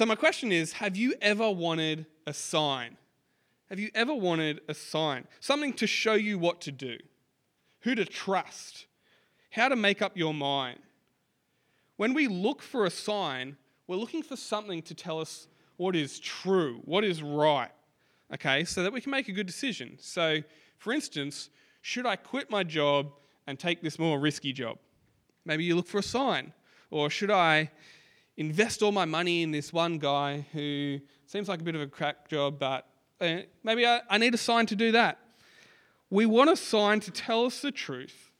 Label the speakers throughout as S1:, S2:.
S1: So, my question is Have you ever wanted a sign? Have you ever wanted a sign? Something to show you what to do, who to trust, how to make up your mind. When we look for a sign, we're looking for something to tell us what is true, what is right, okay, so that we can make a good decision. So, for instance, should I quit my job and take this more risky job? Maybe you look for a sign. Or should I invest all my money in this one guy who seems like a bit of a crack job, but uh, maybe I, I need a sign to do that? We want a sign to tell us the truth.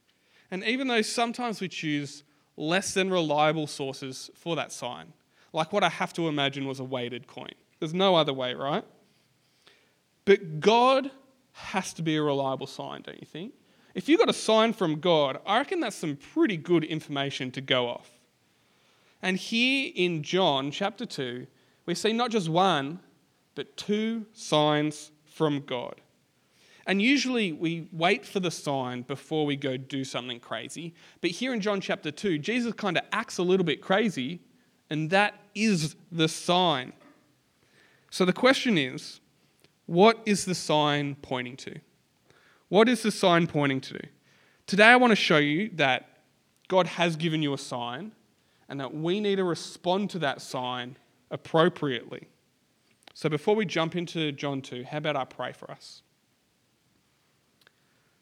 S1: And even though sometimes we choose less than reliable sources for that sign, like what I have to imagine was a weighted coin, there's no other way, right? But God has to be a reliable sign, don't you think? If you got a sign from God, I reckon that's some pretty good information to go off. And here in John chapter 2, we see not just one, but two signs from God. And usually we wait for the sign before we go do something crazy. But here in John chapter 2, Jesus kind of acts a little bit crazy, and that is the sign. So the question is what is the sign pointing to? What is the sign pointing to? Today I want to show you that God has given you a sign and that we need to respond to that sign appropriately. So before we jump into John 2, how about I pray for us?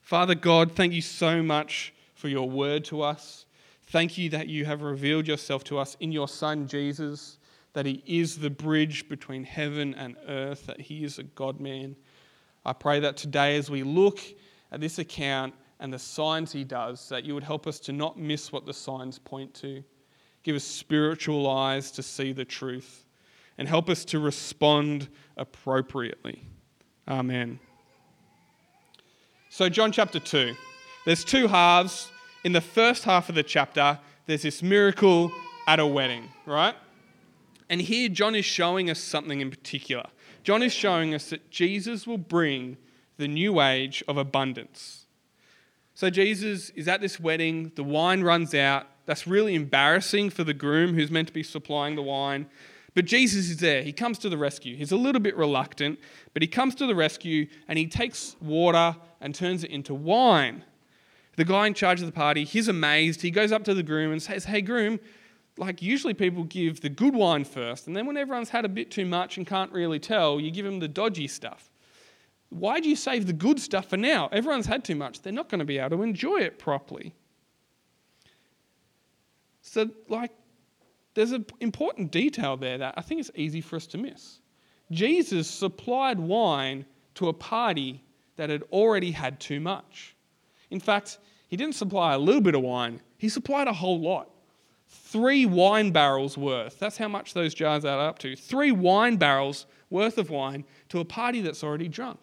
S1: Father God, thank you so much for your word to us. Thank you that you have revealed yourself to us in your Son Jesus, that he is the bridge between heaven and earth, that he is a God man. I pray that today, as we look at this account and the signs he does, that you would help us to not miss what the signs point to Give us spiritual eyes to see the truth and help us to respond appropriately. Amen. So, John chapter 2. There's two halves. In the first half of the chapter, there's this miracle at a wedding, right? And here, John is showing us something in particular. John is showing us that Jesus will bring the new age of abundance. So, Jesus is at this wedding, the wine runs out, that's really embarrassing for the groom who's meant to be supplying the wine. But Jesus is there. He comes to the rescue. He's a little bit reluctant, but he comes to the rescue and he takes water and turns it into wine. The guy in charge of the party, he's amazed. He goes up to the groom and says, Hey, groom, like usually people give the good wine first, and then when everyone's had a bit too much and can't really tell, you give them the dodgy stuff. Why do you save the good stuff for now? Everyone's had too much. They're not going to be able to enjoy it properly. So, like, there's an important detail there that I think it's easy for us to miss. Jesus supplied wine to a party that had already had too much. In fact, he didn't supply a little bit of wine, he supplied a whole lot. Three wine barrels worth. That's how much those jars add up to. Three wine barrels worth of wine to a party that's already drunk.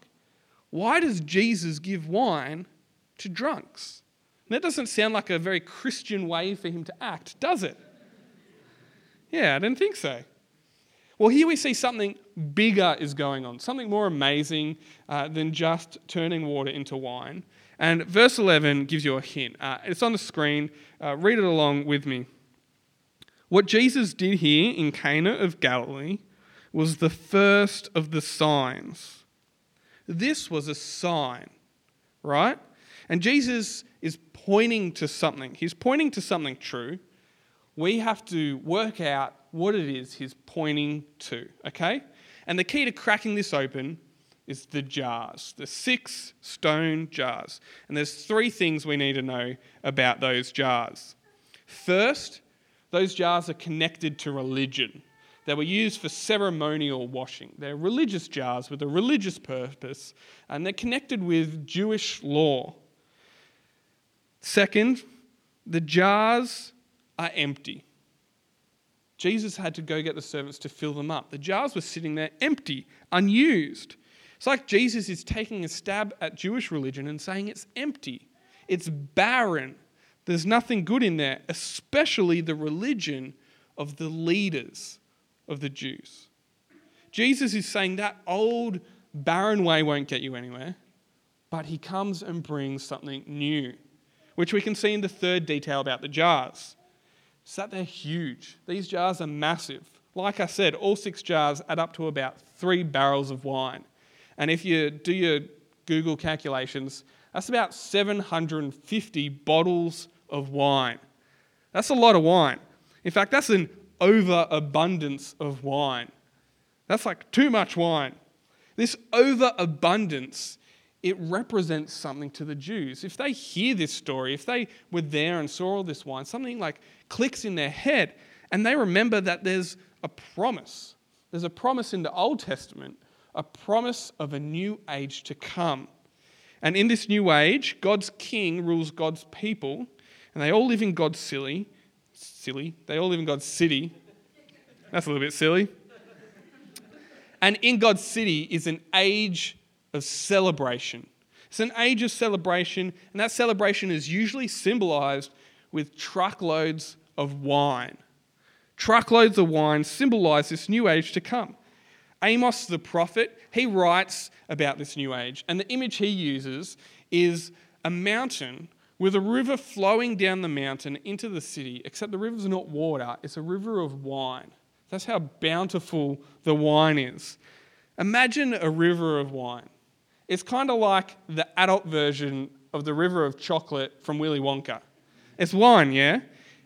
S1: Why does Jesus give wine to drunks? That doesn't sound like a very Christian way for him to act, does it? Yeah, I didn't think so. Well, here we see something bigger is going on, something more amazing uh, than just turning water into wine. And verse 11 gives you a hint. Uh, it's on the screen. Uh, read it along with me. What Jesus did here in Cana of Galilee was the first of the signs. This was a sign, right? And Jesus pointing to something. He's pointing to something true. We have to work out what it is he's pointing to, okay? And the key to cracking this open is the jars, the six stone jars. And there's three things we need to know about those jars. First, those jars are connected to religion. They were used for ceremonial washing. They're religious jars with a religious purpose, and they're connected with Jewish law. Second, the jars are empty. Jesus had to go get the servants to fill them up. The jars were sitting there empty, unused. It's like Jesus is taking a stab at Jewish religion and saying it's empty, it's barren. There's nothing good in there, especially the religion of the leaders of the Jews. Jesus is saying that old, barren way won't get you anywhere, but he comes and brings something new which we can see in the third detail about the jars. Is that they're huge. These jars are massive, Like I said, all six jars add up to about three barrels of wine. And if you do your Google calculations, that's about 750 bottles of wine. That's a lot of wine. In fact, that's an overabundance of wine. That's like too much wine. This overabundance, it represents something to the Jews. If they hear this story, if they were there and saw all this wine, something like clicks in their head, and they remember that there's a promise. There's a promise in the Old Testament, a promise of a new age to come. And in this new age, God's king rules God's people, and they all live in God's silly, silly. They all live in God's city. That's a little bit silly. And in God's city is an age of celebration. It's an age of celebration, and that celebration is usually symbolized with truckloads of wine. Truckloads of wine symbolize this new age to come. Amos the prophet, he writes about this new age, and the image he uses is a mountain with a river flowing down the mountain into the city, except the river's not water, it's a river of wine. That's how bountiful the wine is. Imagine a river of wine. It's kind of like the adult version of the river of chocolate from Willy Wonka. It's wine, yeah?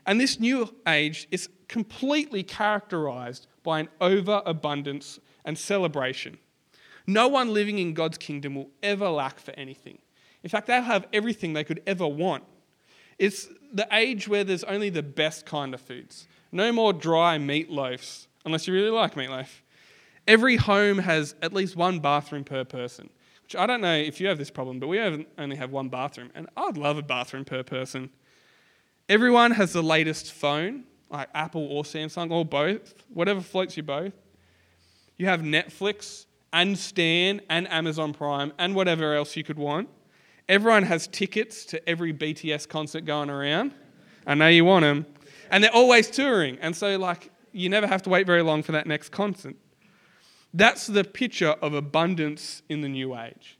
S1: And this new age is completely characterized by an overabundance and celebration. No one living in God's kingdom will ever lack for anything. In fact, they'll have everything they could ever want. It's the age where there's only the best kind of foods. No more dry meatloafs, unless you really like meatloaf. Every home has at least one bathroom per person, which I don't know if you have this problem, but we only have one bathroom, and I'd love a bathroom per person. Everyone has the latest phone, like Apple or Samsung or both, whatever floats your boat. You have Netflix and Stan and Amazon Prime and whatever else you could want. Everyone has tickets to every BTS concert going around. I know you want them. And they're always touring. And so, like, you never have to wait very long for that next concert. That's the picture of abundance in the new age.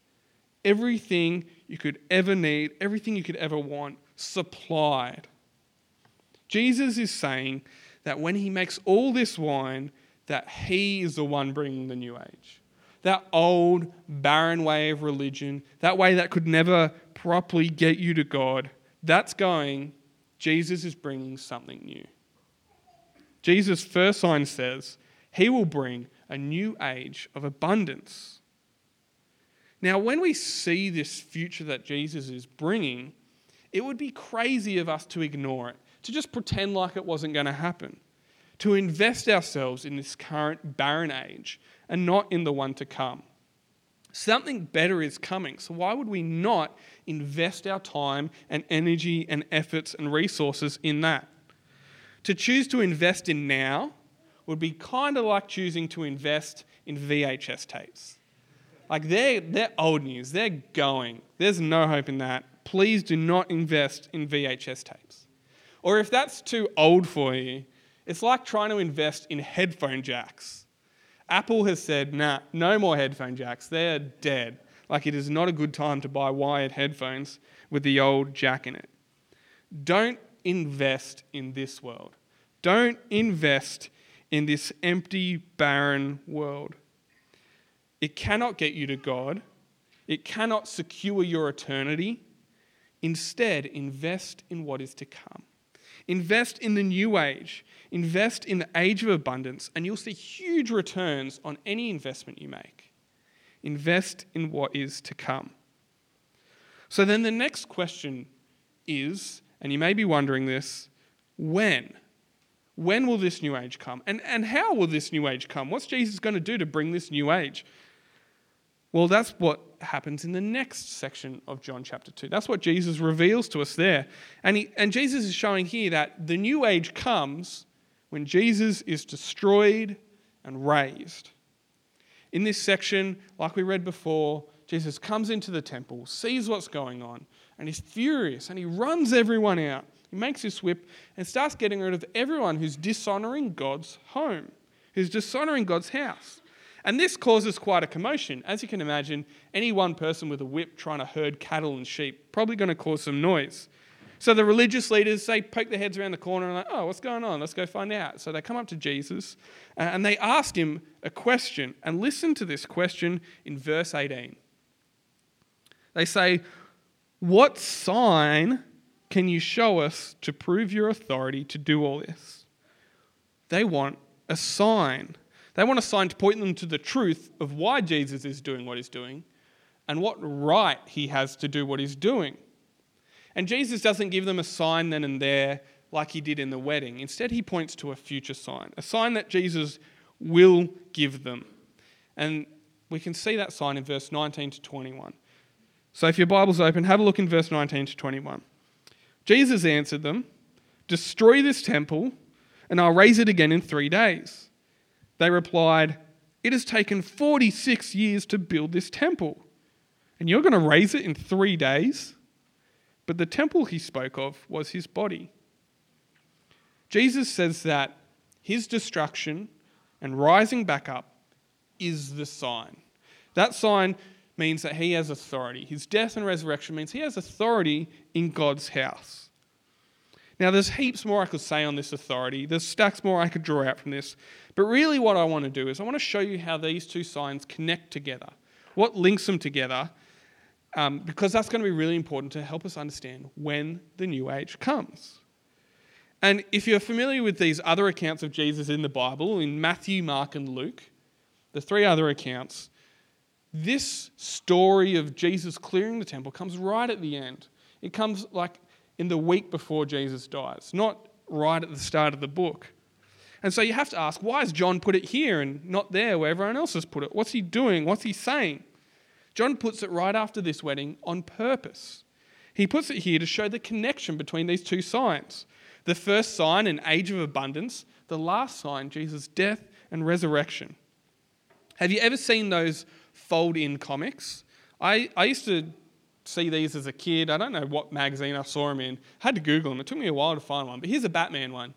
S1: Everything you could ever need, everything you could ever want, supplied. Jesus is saying that when he makes all this wine, that he is the one bringing the new age. That old, barren way of religion, that way that could never properly get you to God, that's going. Jesus is bringing something new. Jesus' first sign says he will bring a new age of abundance. Now, when we see this future that Jesus is bringing, it would be crazy of us to ignore it, to just pretend like it wasn't going to happen, to invest ourselves in this current barren age and not in the one to come. Something better is coming, so why would we not invest our time and energy and efforts and resources in that? To choose to invest in now would be kind of like choosing to invest in VHS tapes. Like they're, they're old news, they're going. There's no hope in that. Please do not invest in VHS tapes. Or if that's too old for you, it's like trying to invest in headphone jacks. Apple has said, nah, no more headphone jacks. They're dead. Like it is not a good time to buy wired headphones with the old jack in it. Don't invest in this world. Don't invest in this empty, barren world. It cannot get you to God, it cannot secure your eternity. Instead, invest in what is to come. Invest in the new age. Invest in the age of abundance, and you'll see huge returns on any investment you make. Invest in what is to come. So then the next question is, and you may be wondering this, when? When will this new age come? And, and how will this new age come? What's Jesus going to do to bring this new age? Well, that's what happens in the next section of John chapter 2. That's what Jesus reveals to us there. And, he, and Jesus is showing here that the new age comes when Jesus is destroyed and raised. In this section, like we read before, Jesus comes into the temple, sees what's going on, and he's furious and he runs everyone out. He makes his whip and starts getting rid of everyone who's dishonoring God's home, who's dishonoring God's house. And this causes quite a commotion. As you can imagine, any one person with a whip trying to herd cattle and sheep probably going to cause some noise. So the religious leaders, they poke their heads around the corner and like, oh, what's going on? Let's go find out. So they come up to Jesus uh, and they ask him a question. And listen to this question in verse 18. They say, What sign can you show us to prove your authority to do all this? They want a sign. They want a sign to point them to the truth of why Jesus is doing what he's doing and what right he has to do what he's doing. And Jesus doesn't give them a sign then and there like he did in the wedding. Instead, he points to a future sign, a sign that Jesus will give them. And we can see that sign in verse 19 to 21. So if your Bible's open, have a look in verse 19 to 21. Jesus answered them, Destroy this temple, and I'll raise it again in three days. They replied, It has taken 46 years to build this temple, and you're going to raise it in three days? But the temple he spoke of was his body. Jesus says that his destruction and rising back up is the sign. That sign means that he has authority. His death and resurrection means he has authority in God's house. Now, there's heaps more I could say on this authority. There's stacks more I could draw out from this. But really, what I want to do is I want to show you how these two signs connect together, what links them together, um, because that's going to be really important to help us understand when the new age comes. And if you're familiar with these other accounts of Jesus in the Bible, in Matthew, Mark, and Luke, the three other accounts, this story of Jesus clearing the temple comes right at the end. It comes like in the week before Jesus dies, not right at the start of the book. And so you have to ask, why has John put it here and not there where everyone else has put it? What's he doing? What's he saying? John puts it right after this wedding on purpose. He puts it here to show the connection between these two signs. The first sign, an age of abundance, the last sign, Jesus' death and resurrection. Have you ever seen those fold in comics. I, I used to see these as a kid. I don't know what magazine I saw them in. I had to Google them. It took me a while to find one, but here's a Batman one.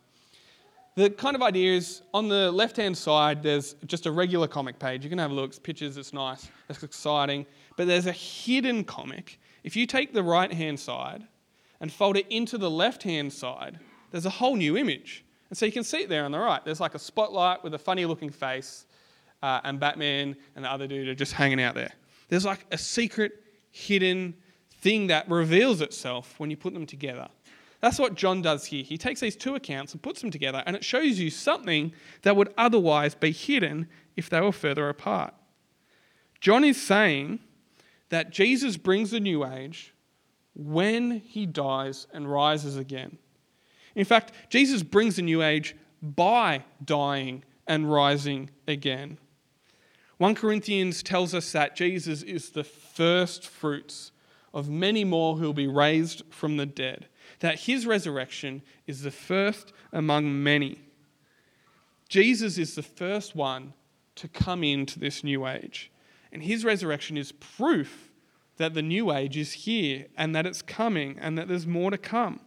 S1: The kind of idea is on the left hand side, there's just a regular comic page. You can have a look, it's pictures, it's nice, it's exciting. But there's a hidden comic. If you take the right hand side and fold it into the left hand side, there's a whole new image. And so you can see it there on the right. There's like a spotlight with a funny looking face uh, and Batman and the other dude are just hanging out there. There's like a secret, hidden thing that reveals itself when you put them together. That's what John does here. He takes these two accounts and puts them together, and it shows you something that would otherwise be hidden if they were further apart. John is saying that Jesus brings the new age when he dies and rises again. In fact, Jesus brings the new age by dying and rising again. 1 Corinthians tells us that Jesus is the first fruits of many more who will be raised from the dead, that his resurrection is the first among many. Jesus is the first one to come into this new age, and his resurrection is proof that the new age is here and that it's coming and that there's more to come.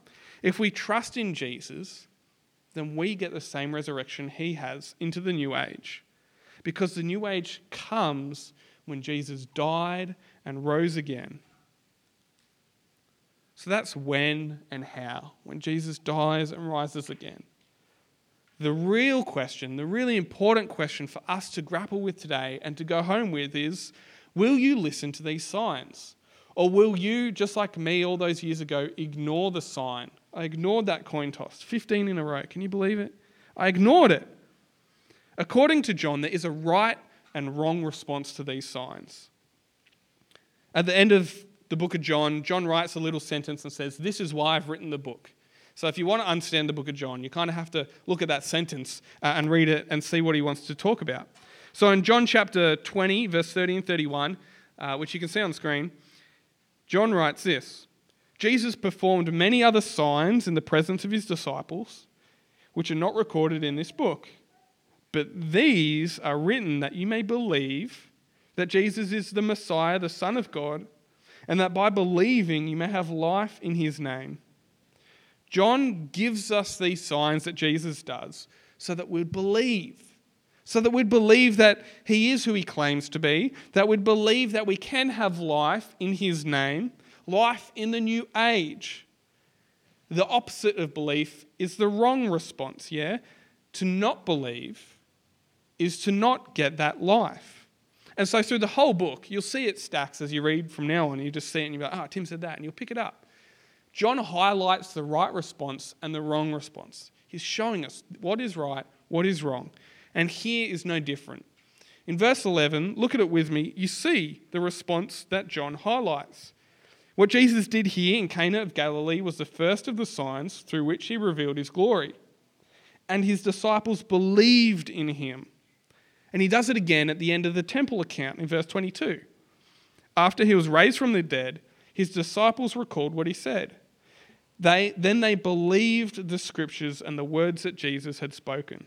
S1: If we trust in Jesus, then we get the same resurrection he has into the new age because the new age comes when Jesus died and rose again. So that's when and how, when Jesus dies and rises again. The real question, the really important question for us to grapple with today and to go home with is will you listen to these signs? Or will you, just like me all those years ago, ignore the sign? I ignored that coin toss, 15 in a row. Can you believe it? I ignored it. According to John, there is a right and wrong response to these signs. At the end of the book of John, John writes a little sentence and says, This is why I've written the book. So if you want to understand the book of John, you kind of have to look at that sentence uh, and read it and see what he wants to talk about. So in John chapter 20, verse 30 and 31, uh, which you can see on the screen, John writes this Jesus performed many other signs in the presence of his disciples, which are not recorded in this book. But these are written that you may believe that Jesus is the Messiah, the Son of God, and that by believing you may have life in his name. John gives us these signs that Jesus does so that we'd believe. So that we'd believe that he is who he claims to be, that we'd believe that we can have life in his name, life in the new age. the opposite of belief is the wrong response, yeah? To not believe is to not get that life. And so through the whole book, you'll see it stacks as you read from now on. You just see it and you go, oh, Tim said that, and you'll pick it up. John highlights the right response and the wrong response. He's showing us what is right, what is wrong. And here is no different. In verse 11, look at it with me, you see the response that John highlights. What Jesus did here in Cana of Galilee was the first of the signs through which he revealed his glory. And his disciples believed in him. And he does it again at the end of the temple account in verse 22. After he was raised from the dead, his disciples recalled what he said. They, then they believed the scriptures and the words that Jesus had spoken.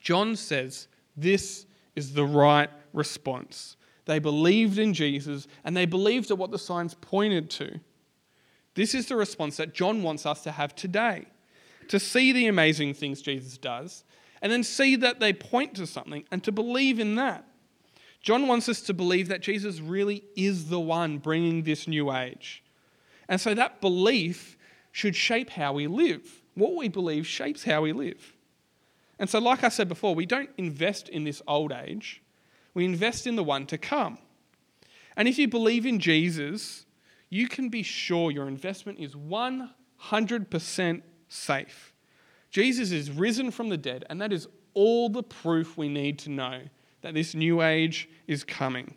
S1: John says this is the right response. They believed in Jesus and they believed at what the signs pointed to. This is the response that John wants us to have today to see the amazing things Jesus does and then see that they point to something and to believe in that. John wants us to believe that Jesus really is the one bringing this new age. And so that belief should shape how we live. What we believe shapes how we live. And so, like I said before, we don't invest in this old age, we invest in the one to come. And if you believe in Jesus, you can be sure your investment is 100% safe. Jesus is risen from the dead, and that is all the proof we need to know that this new age is coming.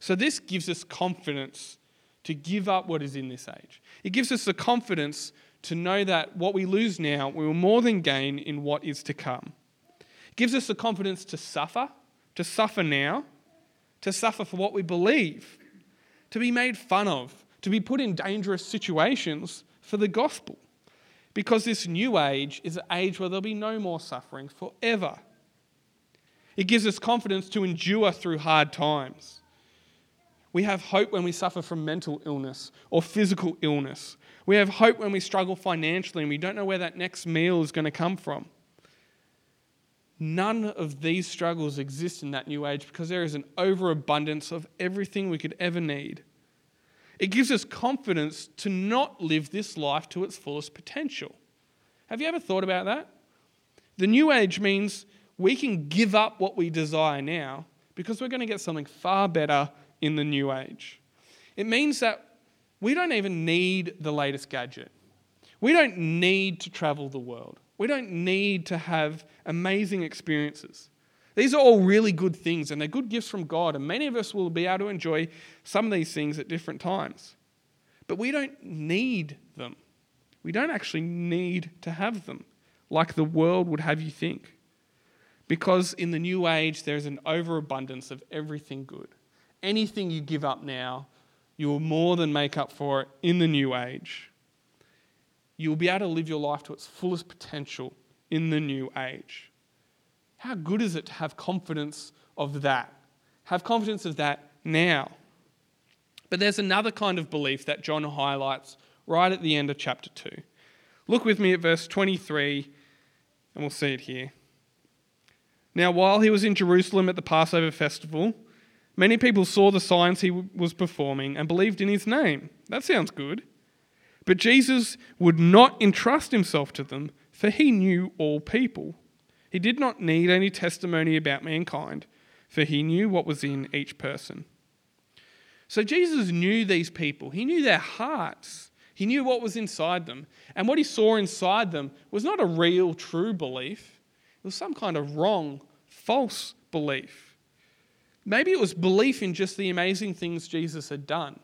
S1: So, this gives us confidence to give up what is in this age. It gives us the confidence to know that what we lose now, we will more than gain in what is to come. It gives us the confidence to suffer to suffer now, to suffer for what we believe, to be made fun of, to be put in dangerous situations for the gospel. Because this new age is an age where there'll be no more suffering forever. It gives us confidence to endure through hard times. We have hope when we suffer from mental illness or physical illness. We have hope when we struggle financially and we don't know where that next meal is going to come from. None of these struggles exist in that new age because there is an overabundance of everything we could ever need. It gives us confidence to not live this life to its fullest potential. Have you ever thought about that? The new age means we can give up what we desire now because we're going to get something far better in the new age. It means that we don't even need the latest gadget. We don't need to travel the world. We don't need to have amazing experiences. These are all really good things and they're good gifts from God, and many of us will be able to enjoy some of these things at different times. But we don't need them. We don't actually need to have them like the world would have you think. Because in the new age, there's an overabundance of everything good. Anything you give up now, you will more than make up for it in the new age you'll be able to live your life to its fullest potential in the new age. How good is it to have confidence of that? Have confidence of that now. But there's another kind of belief that John highlights right at the end of chapter 2. Look with me at verse 23, and we'll see it here. Now, while he was in Jerusalem at the Passover festival, many people saw the signs he was performing and believed in his name. That sounds good. But Jesus would not entrust himself to them, for he knew all people. He did not need any testimony about mankind, for he knew what was in each person. So Jesus knew these people, he knew their hearts. He knew what was inside them. And what he saw inside them was not a real, true belief, it was some kind of wrong, false belief. Maybe it was belief in just the amazing things Jesus had done.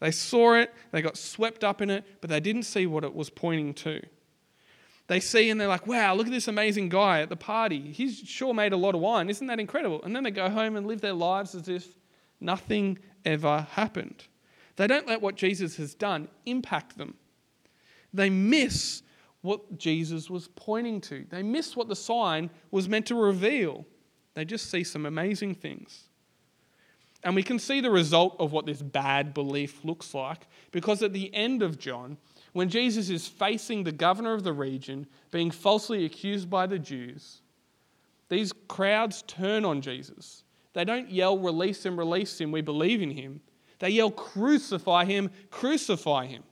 S1: They saw it, they got swept up in it, but they didn't see what it was pointing to. They see and they're like, wow, look at this amazing guy at the party. He's sure made a lot of wine. Isn't that incredible? And then they go home and live their lives as if nothing ever happened. They don't let what Jesus has done impact them. They miss what Jesus was pointing to, they miss what the sign was meant to reveal. They just see some amazing things. And we can see the result of what this bad belief looks like because at the end of John, when Jesus is facing the governor of the region, being falsely accused by the Jews, these crowds turn on Jesus. They don't yell, Release him, release him, we believe in him. They yell, Crucify him, crucify him.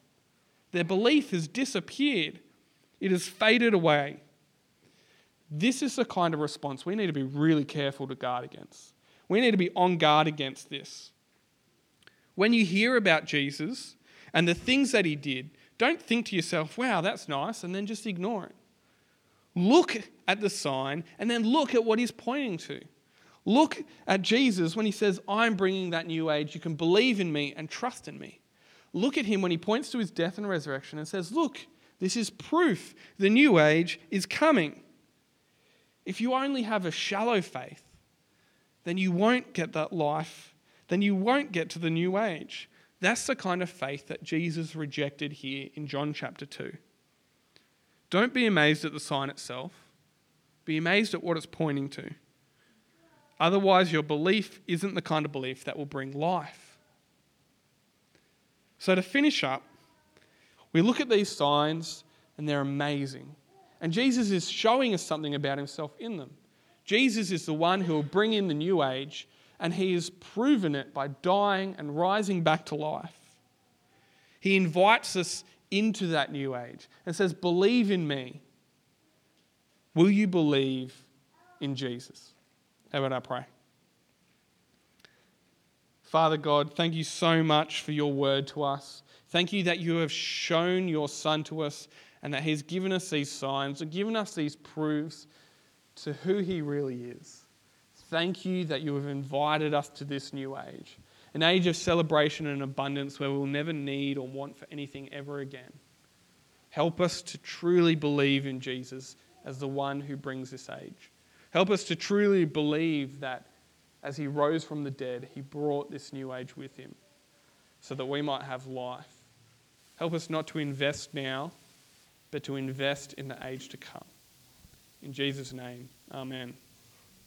S1: Their belief has disappeared, it has faded away. This is the kind of response we need to be really careful to guard against. We need to be on guard against this. When you hear about Jesus and the things that he did, don't think to yourself, wow, that's nice, and then just ignore it. Look at the sign and then look at what he's pointing to. Look at Jesus when he says, I'm bringing that new age. You can believe in me and trust in me. Look at him when he points to his death and resurrection and says, Look, this is proof the new age is coming. If you only have a shallow faith, then you won't get that life, then you won't get to the new age. That's the kind of faith that Jesus rejected here in John chapter 2. Don't be amazed at the sign itself, be amazed at what it's pointing to. Otherwise, your belief isn't the kind of belief that will bring life. So, to finish up, we look at these signs and they're amazing. And Jesus is showing us something about himself in them. Jesus is the one who will bring in the new age, and he has proven it by dying and rising back to life. He invites us into that new age and says, Believe in me. Will you believe in Jesus? How about I pray? Father God, thank you so much for your word to us. Thank you that you have shown your Son to us and that He's given us these signs, and given us these proofs to who He really is. Thank you that you have invited us to this new age, an age of celebration and abundance where we'll never need or want for anything ever again. Help us to truly believe in Jesus as the one who brings this age. Help us to truly believe that as he rose from the dead, he brought this new age with him so that we might have life. Help us not to invest now, but to invest in the age to come. In Jesus' name, amen.